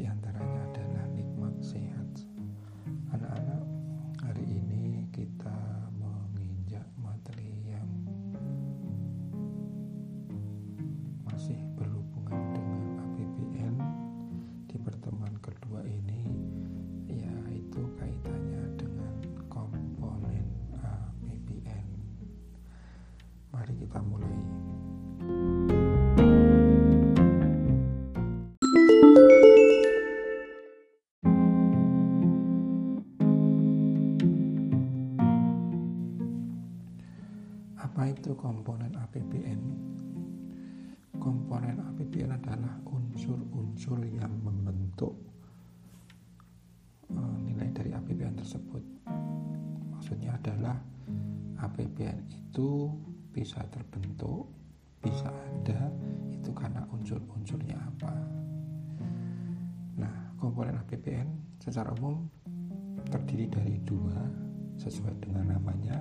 Di antaranya adalah Apa itu komponen APBN? Komponen APBN adalah unsur-unsur yang membentuk eh, nilai dari APBN tersebut. Maksudnya adalah APBN itu bisa terbentuk, bisa ada, itu karena unsur-unsurnya apa. Nah, komponen APBN secara umum terdiri dari dua sesuai dengan namanya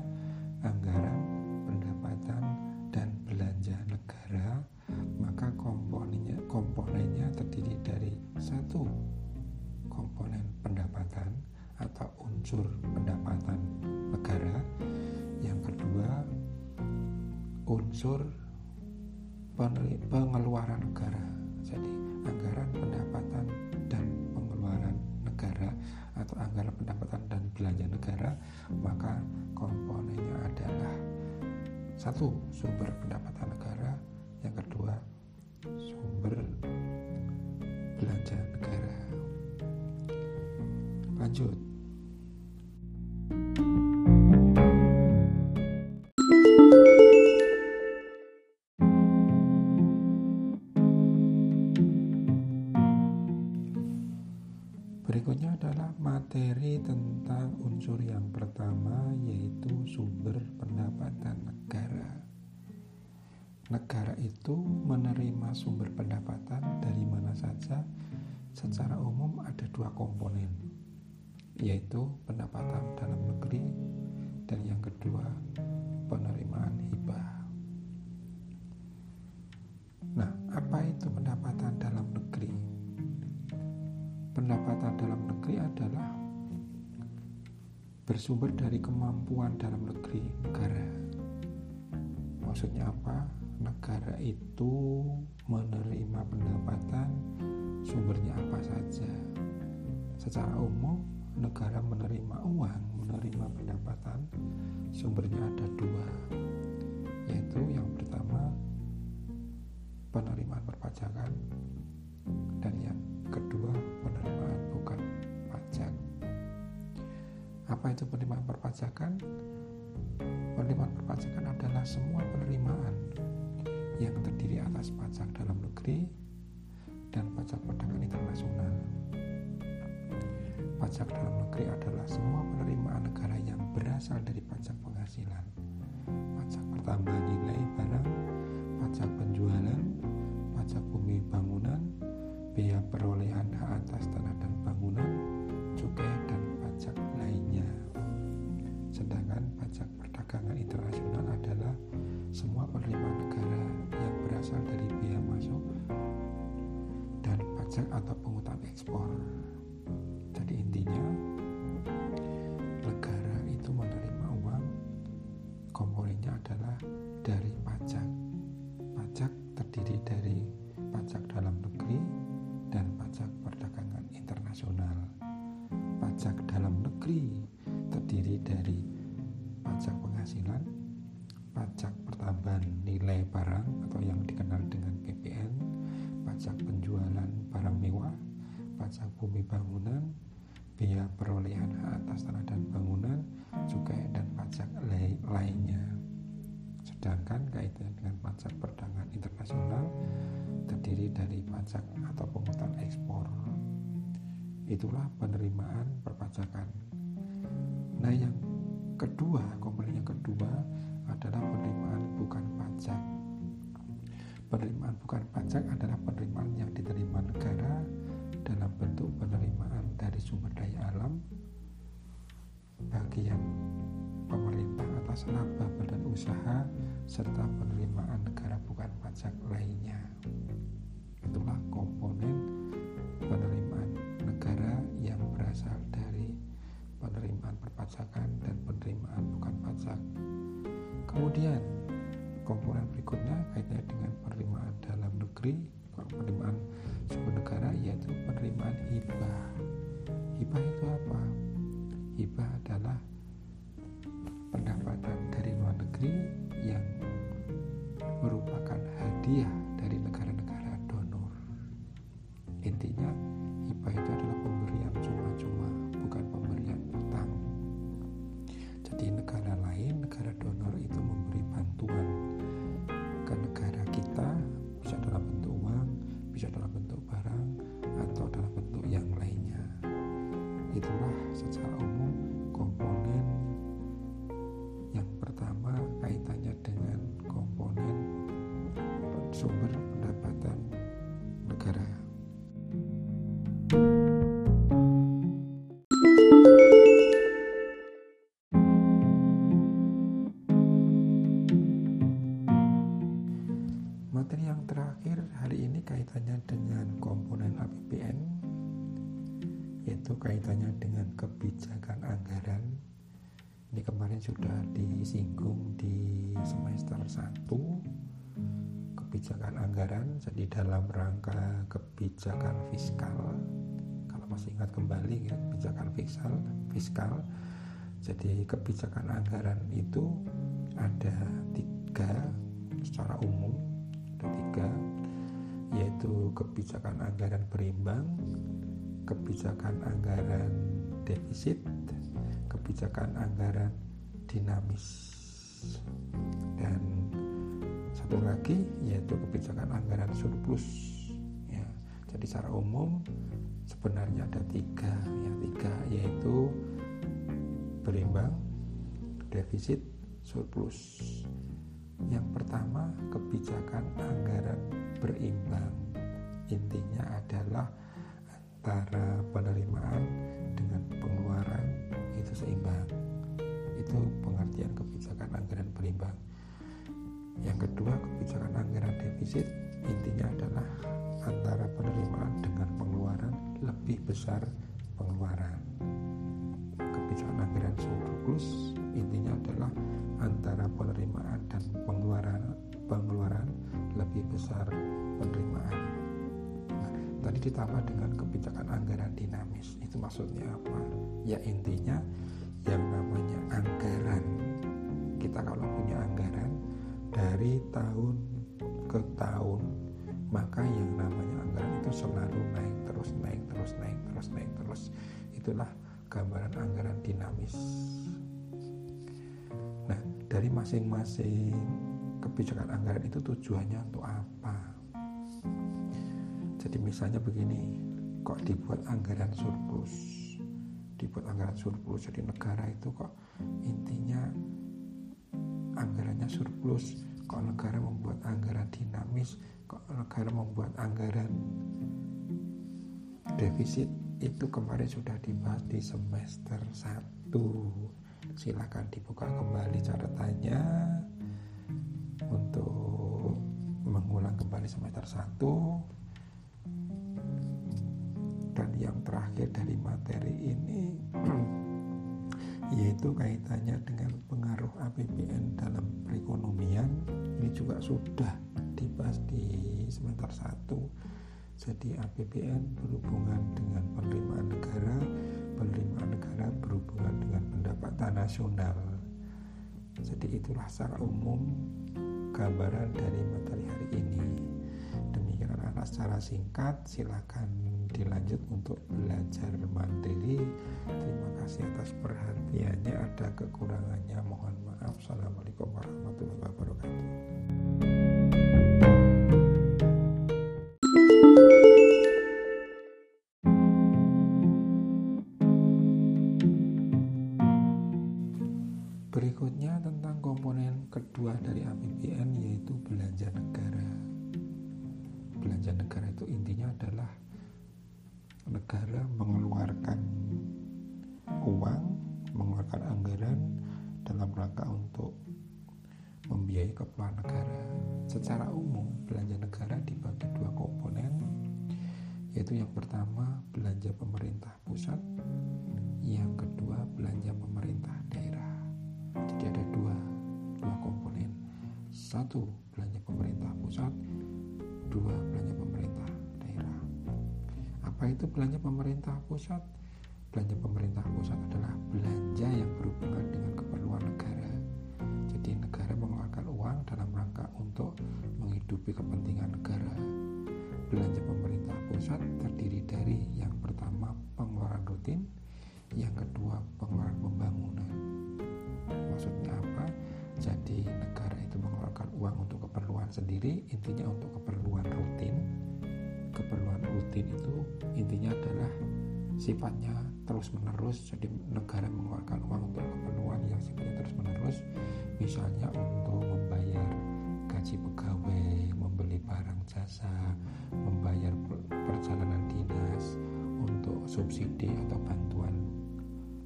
anggaran, komponennya terdiri dari satu komponen pendapatan atau unsur pendapatan negara yang kedua unsur pengeluaran negara. Jadi anggaran pendapatan dan pengeluaran negara atau anggaran pendapatan dan belanja negara maka komponennya adalah satu sumber pendapatan negara yang kedua belanja negara lanjut Berikutnya adalah materi tentang unsur yang pertama yaitu sumber pendapatan negara. Negara itu menerima sumber pendapatan saja. Secara umum ada dua komponen, yaitu pendapatan dalam negeri dan yang kedua penerimaan hibah. Nah, apa itu pendapatan dalam negeri? Pendapatan dalam negeri adalah bersumber dari kemampuan dalam negeri negara. Maksudnya apa? Negara itu menerima pendapatan sumbernya apa saja. Secara umum, negara menerima uang, menerima pendapatan sumbernya ada dua, yaitu yang pertama penerimaan perpajakan dan yang kedua penerimaan bukan pajak. Apa itu penerimaan perpajakan? Penerimaan perpajakan adalah semua penerimaan yang terdiri atas pajak dalam negeri dan pajak perdagangan internasional. Pajak dalam negeri adalah semua penerimaan negara yang berasal dari pajak penghasilan, pajak pertambahan ekspor. Jadi intinya negara itu menerima uang komponennya adalah dari pajak. Pajak terdiri dari pajak dalam negeri dan pajak perdagangan internasional. Pajak dalam negeri terdiri dari pajak penghasilan, pajak pertambahan nilai barang atau yang dikenal dengan PPN, pajak penjualan barang mewah, pajak bumi bangunan, biaya perolehan hak atas tanah dan bangunan, cukai dan pajak lainnya. Sedangkan kaitan dengan pajak perdagangan internasional terdiri dari pajak atau pungutan ekspor. Itulah penerimaan perpajakan. Nah, yang kedua, komponen yang kedua adalah penerimaan bukan pajak. Penerimaan bukan pajak adalah penerimaan yang diterima negara dalam bentuk penerimaan dari sumber daya alam, bagian pemerintah atas laba badan usaha, serta penerimaan negara bukan pajak lainnya. Itulah komponen penerimaan negara yang berasal dari penerimaan perpajakan dan penerimaan bukan pajak. Kemudian komponen berikutnya kaitannya dengan penerimaan dalam negeri, penerimaan sumber negara yaitu penerimaan hibah. Hibah itu apa? Hibah adalah dengan komponen APBN yaitu kaitannya dengan kebijakan anggaran. Ini kemarin sudah disinggung di semester 1 kebijakan anggaran jadi dalam rangka kebijakan fiskal. Kalau masih ingat kembali ya kebijakan fiskal fiskal. Jadi kebijakan anggaran itu ada tiga secara umum ada tiga yaitu kebijakan anggaran berimbang kebijakan anggaran defisit kebijakan anggaran dinamis. Dan satu lagi yaitu kebijakan anggaran surplus ya. Jadi secara umum sebenarnya ada tiga ya tiga yaitu berimbang defisit surplus. Yang pertama kebijakan anggaran berimbang. Intinya adalah antara penerimaan dengan pengeluaran itu seimbang. Itu pengertian kebijakan anggaran berimbang. Yang kedua kebijakan anggaran defisit intinya adalah antara penerimaan dengan pengeluaran lebih besar pengeluaran. Kebijakan anggaran surplus intinya adalah antara penerimaan dan pengeluaran pengeluaran lebih besar ditambah dengan kebijakan anggaran dinamis. Itu maksudnya apa? Ya intinya yang namanya anggaran. Kita kalau punya anggaran dari tahun ke tahun maka yang namanya anggaran itu selalu naik terus naik terus naik terus naik terus. Itulah gambaran anggaran dinamis. Nah dari masing-masing kebijakan anggaran itu tujuannya untuk apa jadi misalnya begini kok dibuat anggaran surplus? Dibuat anggaran surplus jadi negara itu kok intinya anggarannya surplus? Kok negara membuat anggaran dinamis? Kok negara membuat anggaran defisit? Itu kemarin sudah dibahas di semester 1 silahkan dibuka kembali catatannya untuk mengulang kembali semester 1 dan yang terakhir dari materi ini yaitu kaitannya dengan pengaruh APBN dalam perekonomian. Ini juga sudah dibahas di semester 1 jadi APBN berhubungan dengan penerimaan negara penerimaan negara berhubungan dengan pendapatan nasional. Jadi itulah secara umum gambaran dari materi hari ini. Demikian anak secara singkat silakan dilanjut untuk belajar mandiri terima kasih atas perhatiannya. Ada kekurangannya mohon maaf. Assalamualaikum warahmatullahi wabarakatuh. Berikutnya tentang komponen kedua dari APBN yaitu belanja negara. Belanja negara itu intinya adalah negara mengeluarkan uang, mengeluarkan anggaran dalam rangka untuk membiayai keperluan negara. Secara umum, belanja negara dibagi dua komponen, yaitu yang pertama belanja pemerintah pusat, yang kedua belanja pemerintah daerah. Jadi ada dua, dua komponen. Satu belanja pemerintah pusat, dua itu belanja pemerintah pusat? Belanja pemerintah pusat adalah belanja yang berhubungan dengan keperluan negara. Jadi negara mengeluarkan uang dalam rangka untuk menghidupi kepentingan negara. Belanja pemerintah pusat terdiri dari yang pertama pengeluaran rutin, yang kedua pengeluaran pembangunan. Maksudnya apa? Jadi negara itu mengeluarkan uang untuk keperluan sendiri, intinya untuk keperluan rutin. Keperluan rutin itu intinya adalah sifatnya terus menerus jadi negara mengeluarkan uang untuk keperluan yang sifatnya terus menerus misalnya untuk membayar gaji pegawai membeli barang jasa membayar perjalanan dinas untuk subsidi atau bantuan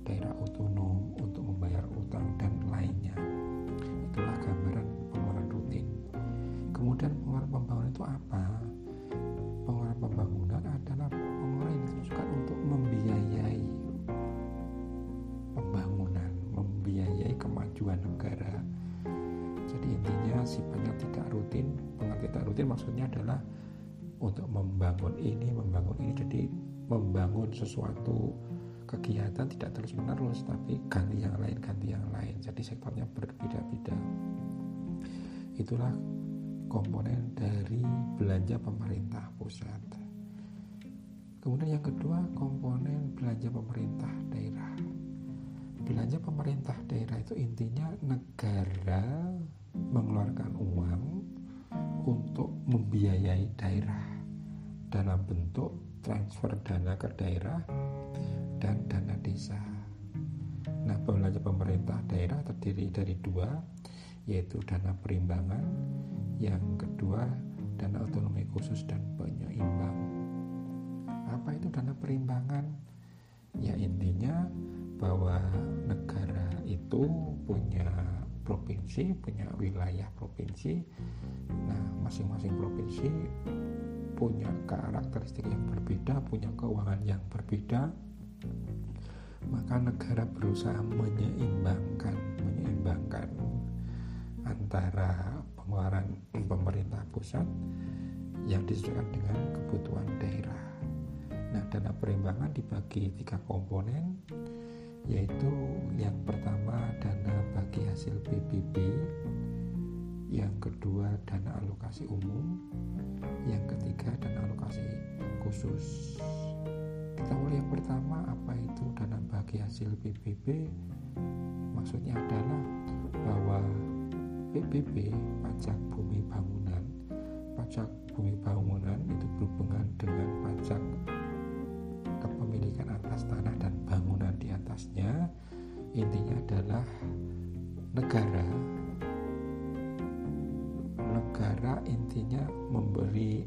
daerah otonom untuk membayar utang dan lainnya. Itulah gambaran pengeluaran rutin. Kemudian pengeluaran pembangunan itu apa rutin maksudnya adalah untuk membangun ini membangun ini. Jadi membangun sesuatu kegiatan tidak terus menerus tapi ganti yang lain ganti yang lain. Jadi sektornya berbeda-beda. Itulah komponen dari belanja pemerintah pusat. Kemudian yang kedua komponen belanja pemerintah daerah. Belanja pemerintah daerah itu intinya negara mengeluarkan uang untuk membiayai daerah dalam bentuk transfer dana ke daerah dan dana desa. Nah, belanja pemerintah daerah terdiri dari dua, yaitu dana perimbangan, yang kedua dana otonomi khusus dan penyeimbang. Apa itu dana perimbangan? Ya intinya bahwa negara itu punya provinsi, punya wilayah provinsi. Nah, masing-masing provinsi punya karakteristik yang berbeda, punya keuangan yang berbeda. Maka negara berusaha menyeimbangkan, menyeimbangkan antara pengeluaran pemerintah pusat yang disesuaikan dengan kebutuhan daerah. Nah, dana perimbangan dibagi tiga komponen, yaitu yang pertama dana bagi hasil PBB, yang kedua dana alokasi umum, yang ketiga dana alokasi khusus. Kita mulai yang pertama apa itu dana bagi hasil PBB? Maksudnya adalah bahwa PBB pajak bumi bangunan, pajak bumi bangunan itu berhubungan dengan pajak kepemilikan atas tanah dan bangunan di atasnya intinya adalah negara. Negara intinya memberi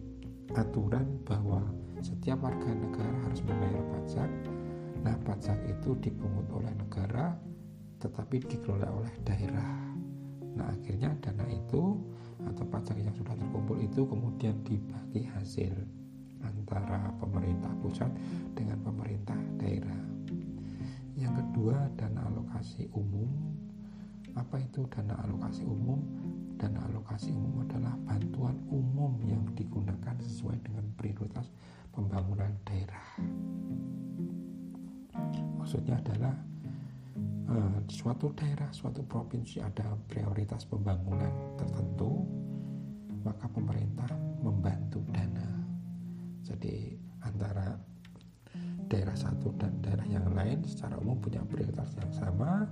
aturan bahwa setiap warga negara harus membayar pajak. Nah pajak itu dipungut oleh negara tetapi dikelola oleh daerah. Nah akhirnya dana itu atau pajak yang sudah terkumpul itu kemudian dibagi hasil antara pemerintah pusat dengan pemerintah daerah. Yang kedua, dana alokasi umum. Apa itu dana alokasi umum? Dana alokasi umum adalah bantuan umum yang digunakan sesuai dengan prioritas pembangunan daerah. Maksudnya adalah eh, suatu daerah, suatu provinsi ada prioritas pembangunan tertentu, maka pemerintah membantu dana jadi antara daerah satu dan daerah yang lain secara umum punya prioritas yang sama,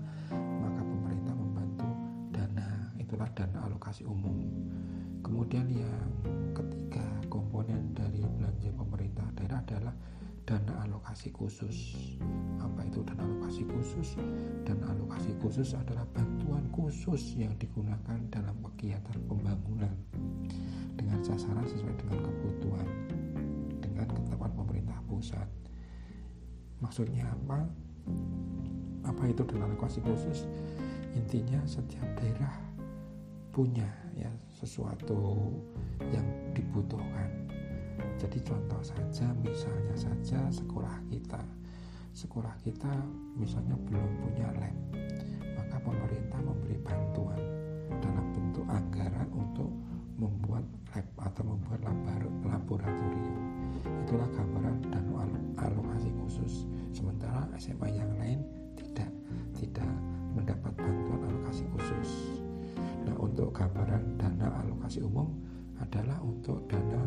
maka pemerintah membantu dana. Itulah dana alokasi umum. Kemudian yang ketiga komponen dari belanja pemerintah daerah adalah dana alokasi khusus. Apa itu dana alokasi khusus? Dana alokasi khusus adalah bantuan khusus yang digunakan dalam kegiatan pembangunan dengan sasaran sesuai dengan kebutuhan Maksudnya apa? Apa itu dana alokasi khusus? Intinya setiap daerah punya ya sesuatu yang dibutuhkan. Jadi contoh saja misalnya saja sekolah kita. Sekolah kita misalnya belum punya lab. Maka pemerintah memberi bantuan dalam bentuk anggaran untuk membuat lab atau membuat laboratorium itulah gambaran dan alokasi khusus SMA yang lain tidak tidak mendapat bantuan alokasi khusus. Nah untuk gambaran dana alokasi umum adalah untuk dana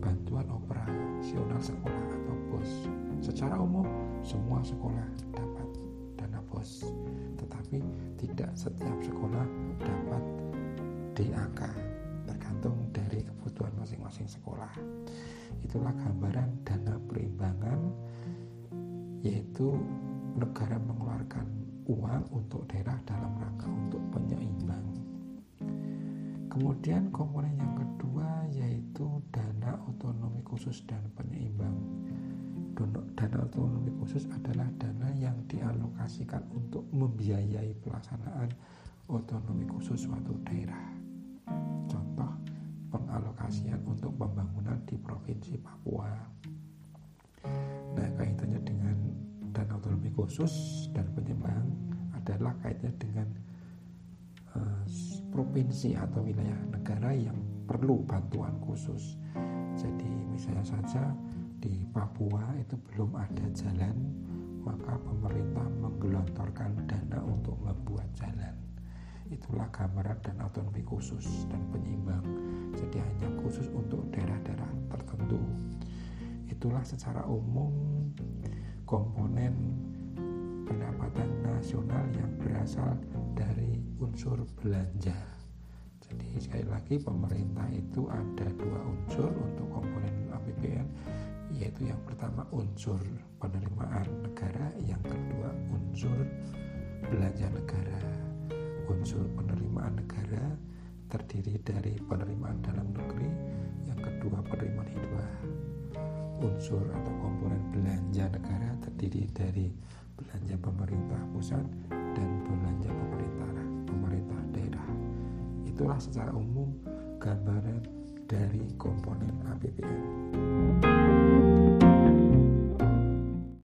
bantuan operasional sekolah atau BOS. Secara umum semua sekolah dapat dana BOS tetapi tidak setiap sekolah dapat DAK tergantung dari kebutuhan masing-masing sekolah. Itulah gambaran dana perimbangan yaitu negara mengeluarkan uang untuk daerah dalam rangka untuk penyeimbang. Kemudian komponen yang kedua yaitu dana otonomi khusus dan penyeimbang. Dana otonomi khusus adalah dana yang dialokasikan untuk membiayai pelaksanaan otonomi khusus suatu daerah. Pengalokasian untuk pembangunan di Provinsi Papua. Nah, kaitannya dengan dana otonomi khusus dan penyembang adalah kaitannya dengan uh, provinsi atau wilayah negara yang perlu bantuan khusus. Jadi misalnya saja di Papua itu belum ada jalan, maka pemerintah menggelontorkan dana untuk membuat jalan. Itulah gambaran dan otonomi khusus dan penyimbang jadi hanya khusus untuk daerah-daerah tertentu. Itulah secara umum komponen pendapatan nasional yang berasal dari unsur belanja jadi sekali lagi pemerintah itu ada dua unsur untuk komponen APBN yaitu yang pertama unsur penerimaan negara yang kedua unsur belanja negara unsur penerimaan negara terdiri dari penerimaan dalam negeri, yang kedua penerimaan hibah. Unsur atau komponen belanja negara terdiri dari belanja pemerintah pusat dan belanja pemerintah pemerintah daerah. Itulah secara umum gambaran dari komponen APBN.